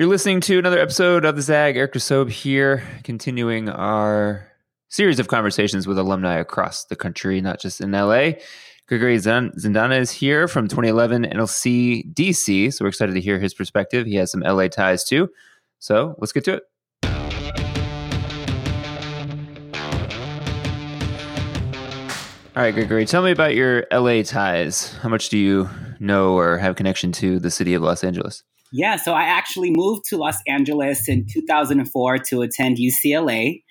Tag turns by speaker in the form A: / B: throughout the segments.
A: You're listening to another episode of the Zag. Eric Desobe here, continuing our series of conversations with alumni across the country, not just in LA. Gregory Cendana is here from 2011 NLC DC, so we're excited to hear his perspective. He has some LA ties too. So let's get to it. All right, Gregory, tell me about your LA ties. How much do you know or have connection to the city of Los Angeles?
B: Yeah, so I actually moved to Los Angeles in 2004 to attend UCLA.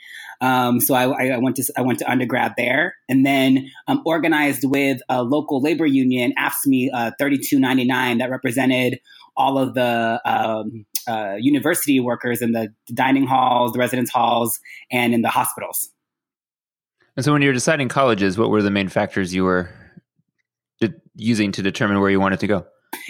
B: Um, so I, I, went to I went to undergrad there, and then um, organized with a local labor union, AFSCME uh, 3299, that represented all of the um, uh, university workers in the dining halls, the residence halls, and in the hospitals.
A: And so, when you were deciding colleges, what were the main factors you were using to determine where you wanted to go?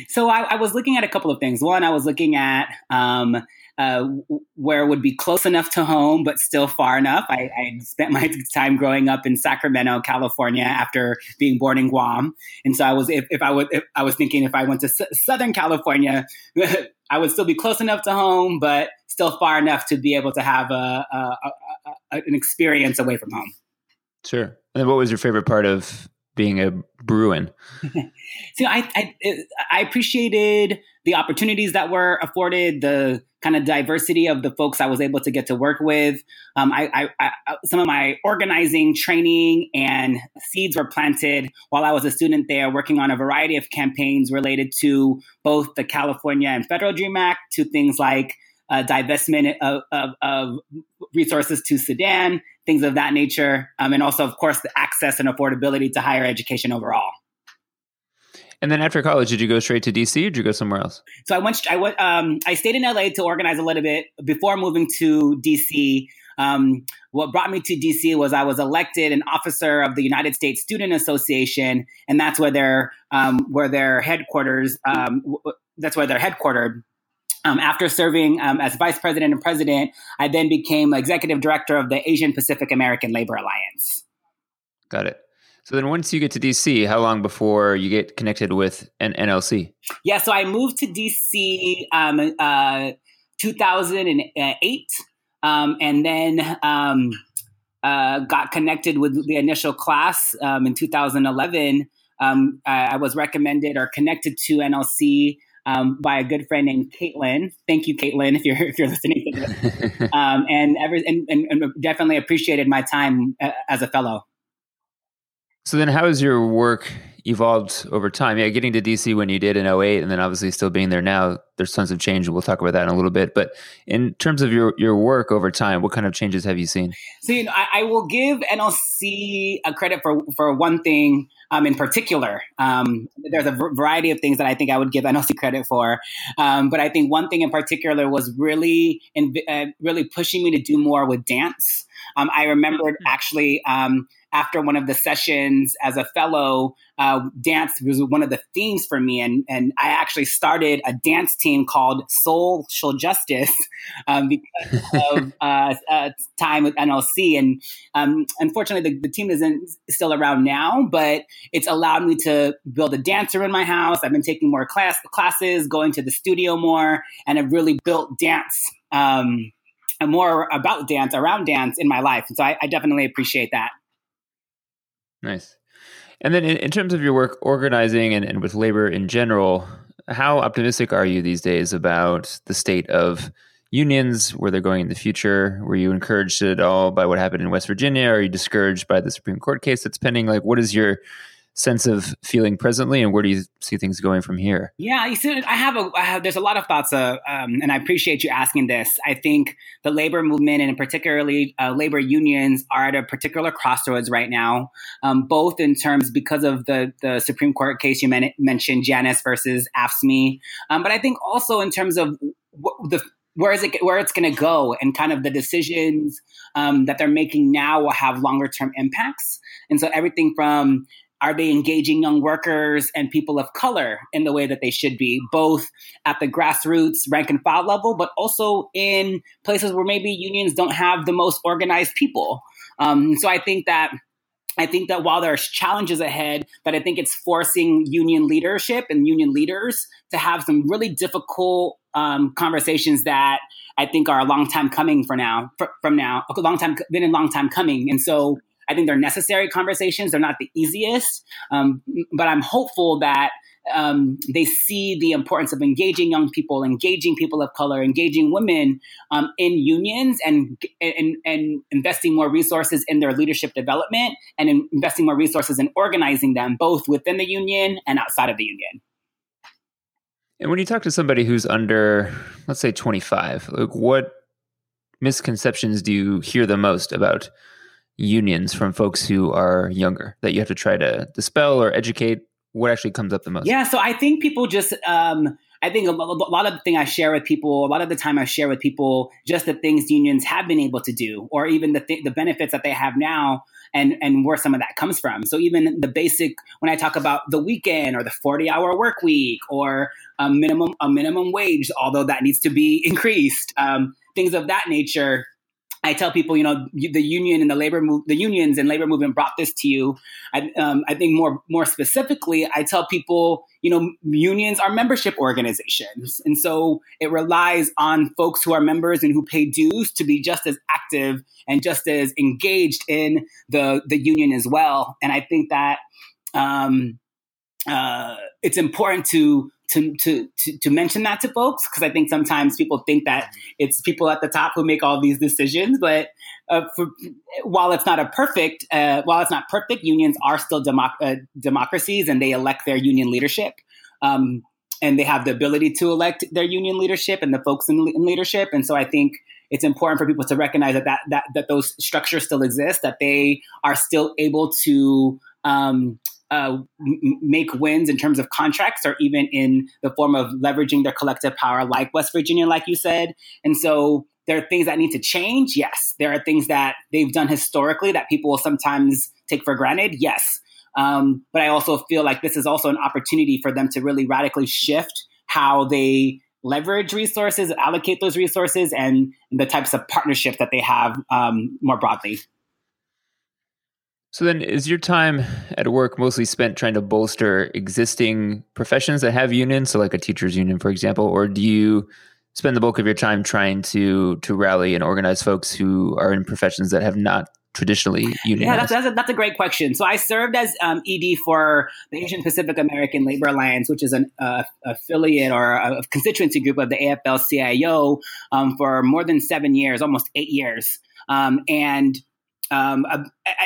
B: So I, I, was looking at a couple of things. One, I was looking at um, uh, where would be close enough to home, but still far enough. I, I, spent my time growing up in Sacramento, California, after being born in Guam, and so I was if, if I would if I was thinking if I went to S- Southern California, I would still be close enough to home, but still far enough to be able to have a, a, a, an experience away from home.
A: Sure. And what was your favorite part of being a Bruin?
B: so I, I, I appreciated the opportunities that were afforded, the kind of diversity of the folks I was able to get to work with. Um, I, I, I, some of my organizing training and seeds were planted while I was a student there, working on a variety of campaigns related to both the California and Federal Dream Act, to things like uh, divestment of, of, of, resources to Sudan, things of that nature, um, and also, of course, the access and affordability to higher education overall.
A: And then after college, did you go straight to DC or did you go somewhere else?
B: So I went. I went. Um, I stayed in LA to organize a little bit before moving to DC. Um, what brought me to DC was I was elected an officer of the United States Student Association, and that's where their um, where their headquarters. Um, w- that's where they're headquartered. Um, after serving um, as vice president and president, I then became executive director of the Asian Pacific American Labor Alliance.
A: Got it. So then, once you get to DC, how long before you get connected with an NLC?
B: Yeah, so I moved to DC um, uh, 2008, um, and then um, uh, got connected with the initial class um, in 2011. Um, I, I was recommended or connected to NLC um, by a good friend named Caitlin. Thank you, Caitlin, if you're if you're listening to this. um, and, every, and, and, and, definitely appreciated my time uh, as a fellow.
A: So then, how has your work evolved over time? Yeah, getting to DC when you did in 08 and then obviously still being there now, there's tons of change. And we'll talk about that in a little bit. But in terms of your, your work over time, what kind of changes have you seen?
B: So, you know, I, I will give NLC a credit for, for one thing um, in particular. Um, there's a variety of things that I think I would give NLC credit for, um, but I think one thing in particular was really, in, uh, really pushing me to do more with dance. Um, I remembered mm-hmm. actually um, after one of the sessions as a fellow, uh, dance was one of the themes for me, and and I actually started a dance team called Social Justice um, because of uh, uh, time with NLC, and um, unfortunately the, the, team isn't still around now, but it's allowed me to build a dancer in my house. I've been taking more class classes, going to the studio more, and I've really built dance. Um, and more about dance, around dance in my life. And so I, I definitely appreciate that.
A: Nice. And then in, in terms of your work organizing and, and with labor in general, how optimistic are you these days about the state of unions, where they're going in the future? Were you encouraged at all by what happened in West Virginia? Are you discouraged by the Supreme Court case that's pending? Like, what is your sense of feeling presently, and where do you see things going from here?
B: Yeah, I have a, I have, there's a lot of thoughts, uh, um, and I appreciate you asking this. I think the labor movement, and particularly uh, labor unions, are at a particular crossroads right now, um, both in terms because of the the Supreme Court case you men- mentioned, Janus versus AFSCME, um, but I think also in terms of the where is it where it's going to go and kind of the decisions um, that they're making now will have longer term impacts and so everything from are they engaging young workers and people of color in the way that they should be, both at the grassroots rank and file level, but also in places where maybe unions don't have the most organized people? Um, so I think that I think that while there's challenges ahead, that I think it's forcing union leadership and union leaders to have some really difficult um, conversations that I think are a long time coming for now. For, from now, a long time been a long time coming, and so I think they're necessary conversations. They're not the easiest, um, but I'm hopeful that um, they see the importance of engaging young people, engaging people of color, engaging women um, in unions, and, and and investing more resources in their leadership development, and in investing more resources in organizing them both within the union and outside of the union.
A: And when you talk to somebody who's under, let's say, 25, like what misconceptions do you hear the most about unions from folks who are younger that you have to try to dispel or educate what actually comes up the most?
B: Yeah, so I think people just um, I think a, lot of the thing I share with people, a lot of the time I share with people just the things unions have been able to do, or even the th- the benefits that they have now, and and where some of that comes from. So even the basic when I talk about the weekend or the forty hour work week or a minimum a minimum wage, although that needs to be increased, um, things of that nature I tell people, you know, the union and the labor move, the unions and labor movement brought this to you. I, um, I think more more specifically, I tell people, you know, unions are membership organizations, and so it relies on folks who are members and who pay dues to be just as active and just as engaged in the the union as well. And I think that um, uh, it's important to to, to, to, mention that to folks because I think sometimes people think that it's people at the top who make all these decisions. But uh, for, while it's not a perfect, uh, while it's not perfect, unions are still democ- uh, democracies and they elect their union leadership. Um, and they have the ability to elect their union leadership and the folks in, in leadership. And so I think it's important for people to recognize that, that, that, that those structures still exist, that they are still able to um, uh, make wins in terms of contracts or even in the form of leveraging their collective power, like West Virginia, like you said. And so there are things that need to change. Yes. There are things that they've done historically that people will sometimes take for granted. Yes. Um, but I also feel like this is also an opportunity for them to really radically shift how they leverage resources, allocate those resources, and the types of partnerships that they have um, more broadly.
A: So then, is your time at work mostly spent trying to bolster existing professions that have unions, so like a teachers union, for example, or do you spend the bulk of your time trying to to rally and organize folks who are in professions that have not traditionally unionized?
B: Yeah, that's, that's, a, that's a great question. So I served as um, ED for the Asian Pacific American Labor Alliance, which is an uh, affiliate or a constituency group of the AFL-CIO um, for more than seven years, almost eight years, um, and um, I,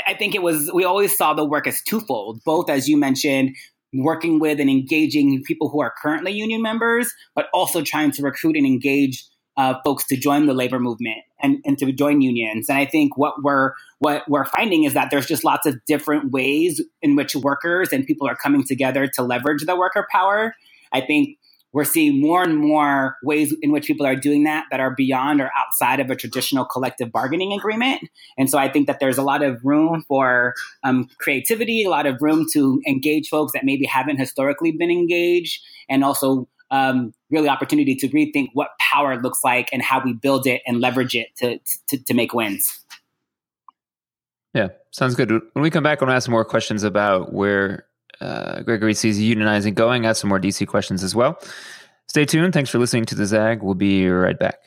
B: I think it was we always saw the work as twofold, both as you mentioned, working with and engaging people who are currently union members, but also trying to recruit and engage uh, folks to join the labor movement and, and to join unions. And I think what we're what we're finding is that there's just lots of different ways in which workers and people are coming together to leverage the worker power. I think we're seeing more and more ways in which people are doing that that are beyond or outside of a traditional collective bargaining agreement. And so I think that there's a lot of room for um, creativity, a lot of room to engage folks that maybe haven't historically been engaged, and also um, really opportunity to rethink what power looks like and how we build it and leverage it to, to, to make wins.
A: Yeah, sounds good. When we come back, I want to ask more questions about where uh, Gregory sees unionizing going. Ask some more DC questions as well. Stay tuned. Thanks for listening to the Zag. We'll be right back.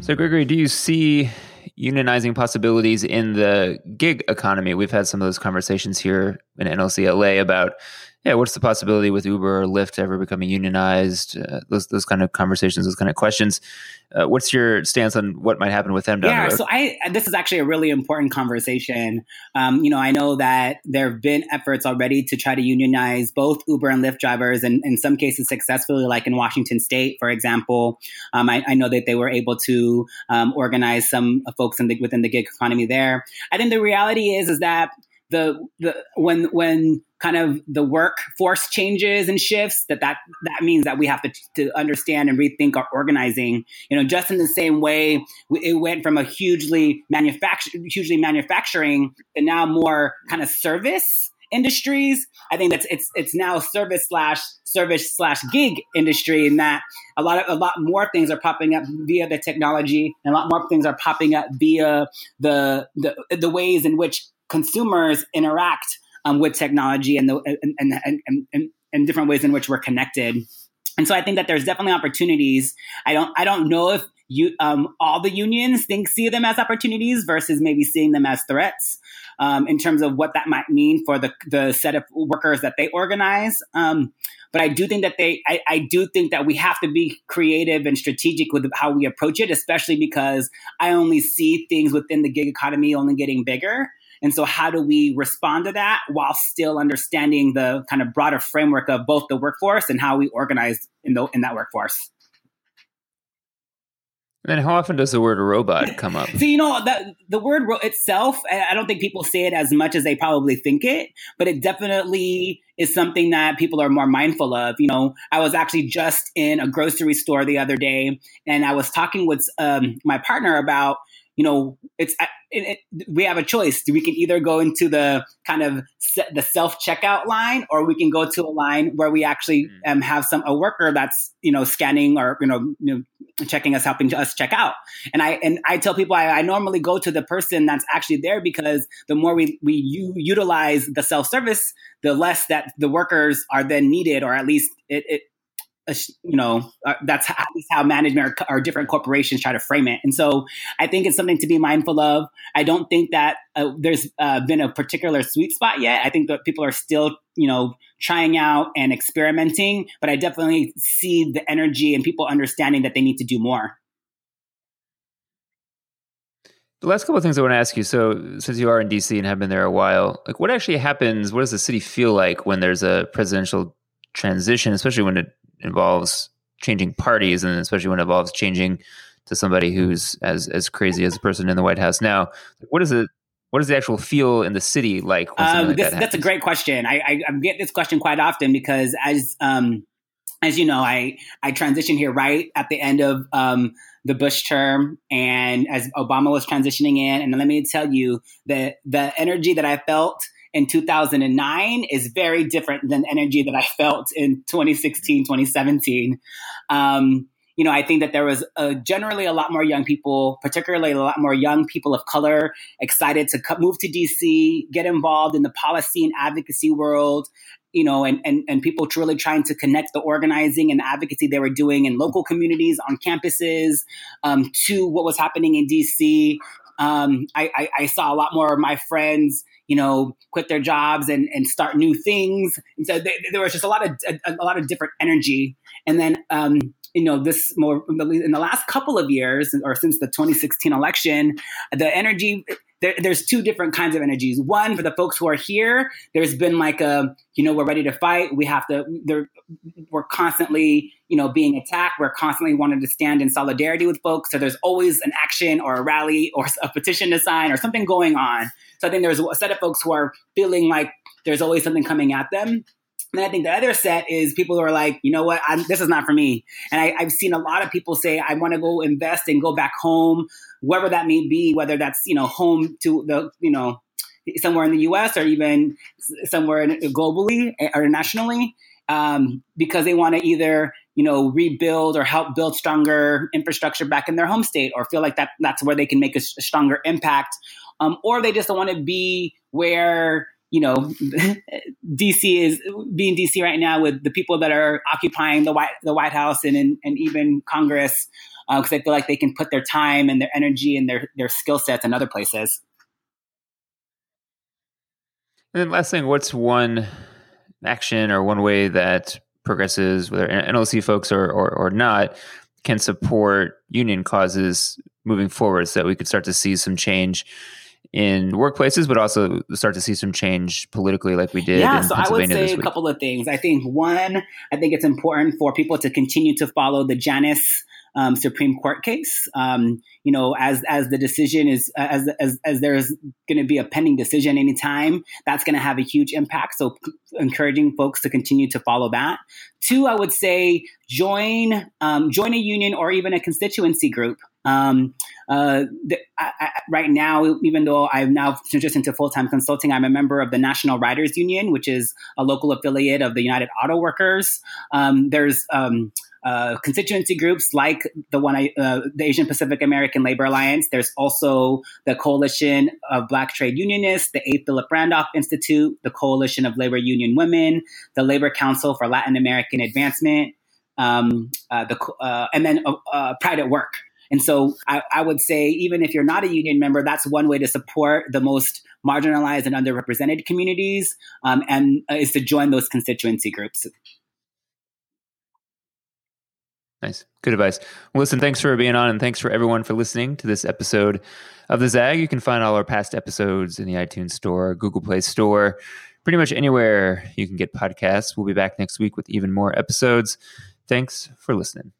A: So, Gregory, do you see unionizing possibilities in the gig economy? We've had some of those conversations here in NLC LA about yeah, what's the possibility with Uber or Lyft ever becoming unionized? Uh, those those kind of conversations, those kind of questions. Uh, what's your stance on what might happen with them down
B: yeah,
A: the
B: so I this is actually a really important conversation. Um, you know, I know that there have been efforts already to try to unionize both Uber and Lyft drivers, and in some cases successfully, like in Washington State, for example. Um, I, I, know that they were able to um, organize some folks in the, within the gig economy there. I think the reality is is that the the when when kind of the workforce changes and shifts that that that means that we have to to understand and rethink our organizing you know just in the same way it went from a hugely manufacture hugely manufacturing to now more kind of service industries. I think that's it's it's now service slash service slash gig industry in that a lot of a lot more things are popping up via the technology and a lot more things are popping up via the the, the ways in which consumers interact um, with technology and the and and, and, and, different ways in which we're connected. And so I think that there's definitely opportunities. I don't I don't know if you um, all the unions think see them as opportunities versus maybe seeing them as threats um, in terms of what that might mean for the the set of workers that they organize. Um, but I do think that they I, I do think that we have to be creative and strategic with how we approach it, especially because I only see things within the gig economy only getting bigger. And so, how do we respond to that while still understanding the kind of broader framework of both the workforce and how we organize in, the, in that workforce?
A: And how often does the word robot come up?
B: so, you know, the, the word ro- itself, I don't think people say it as much as they probably think it, but it definitely is something that people are more mindful of. You know, I was actually just in a grocery store the other day and I was talking with um, my partner about you know, it's it, it, we have a choice. We can either go into the kind of se- the self checkout line, or we can go to a line where we actually mm. um, have some a worker that's you know scanning or you know, you know checking us, helping us check out. And I and I tell people I, I, normally go to the person that's actually there because the more we we u- utilize the self service, the less that the workers are then needed, or at least it, it you know, uh, that's at least how management or, or, different corporations try to frame it. And so I think it's something to be mindful of. I don't think that uh, there's uh, been a particular sweet spot yet. I think that people are still, you know, trying out and experimenting, but I definitely see the energy and people understanding that they need to do more.
A: The last couple of things I want to ask you. So, since you are in DC and have been there a while, like what actually happens? What does the city feel like when there's a presidential transition, especially when it involves changing parties, and especially when it involves changing to somebody who's as as crazy as the person in the White House now. What is it? What is the actual feel in the city like?
B: Um,
A: like
B: this,
A: that
B: that's a great question. I, I, I, get this question quite often because as um, as you know, I I transitioned here right at the end of um, the Bush term, and as Obama was transitioning in, and let me tell you that the energy that I felt in 2009 is very different than energy that I felt in 2016, 2017. Um, you know, I think that there was uh, generally a lot more young people, particularly a lot more young people of color, excited to move to DC, get involved in the policy and advocacy world, you know, and, and, and people truly trying to connect the organizing and advocacy they were doing in local communities, on campuses, um, to what was happening in DC. Um, I, I, I, saw a lot more of my friends you know, quit their jobs and, and start new things. And so they, there was just a lot of a, a, lot of different energy. And then, um, you know, this more in the last couple of years, or since the 2016 election, the energy there, there's two different kinds of energies. One for the folks who are here, there's been like a, you know, we're ready to fight. We have to. We're constantly, you know, being attacked. We're constantly wanting to stand in solidarity with folks. So there's always an action or a rally or a petition to sign or something going on. So I think there's a set of folks who are feeling like there's always something coming at them. And I think the other set is people who are like, you know what, I'm, this is not for me. And I, have seen a lot of people say, I want to go invest and go back home, wherever that may be, whether that's, you know, home to the, you know, somewhere in the US or even somewhere globally or nationally, um, because they want to either, you know, rebuild or help build stronger infrastructure back in their home state or feel like that that's where they can make a, a stronger impact um, or they just don't want to be where you know DC is being DC right now with the people that are occupying the White the White House and and, and even Congress because uh, they feel like they can put their time and their energy and their their skill sets in other places.
A: And then last thing, what's one action or one way that progressives, whether NLC folks or, or, or not, can support union causes moving forward so that we could start to see some change in workplaces, but also start to see some change politically, like we did. In Pennsylvania.
B: Yeah, so I would say a couple of things. I think one, I think it's important for people to continue to follow the Janus um, Supreme Court case. Um, you know, as as the decision is as as as there's going to be a pending decision anytime, that's going to have a huge impact. So, encouraging folks to continue to follow that. Two, I would say join um, join a union or even a constituency group. Um, uh, I, I, right now, even though I'm now transitioned into full time consulting, I'm a member of the National Writers Union, which is a local affiliate of the United Auto Workers. Um, there's um, uh, constituency groups like the one I, uh, the Asian Pacific American Labor Alliance. There's also the Coalition of Black Trade Unionists, the A. Philip Randolph Institute, the Coalition of Labor Union Women, the Labor Council for Latin American Advancement, um, uh, the, uh, and then uh, Pride at Work. And so I, I, would say, even if you're not a union member, that's one way to support the most marginalized and underrepresented communities, um, and is to join those constituency groups.
A: Nice. Good advice. Well, listen, thanks for being on and thanks for everyone for listening to this episode of The Zag. You can find all our past episodes in the iTunes Store, Google Play Store, pretty much anywhere you can get podcasts. We'll be back next week with even more episodes. Thanks for listening.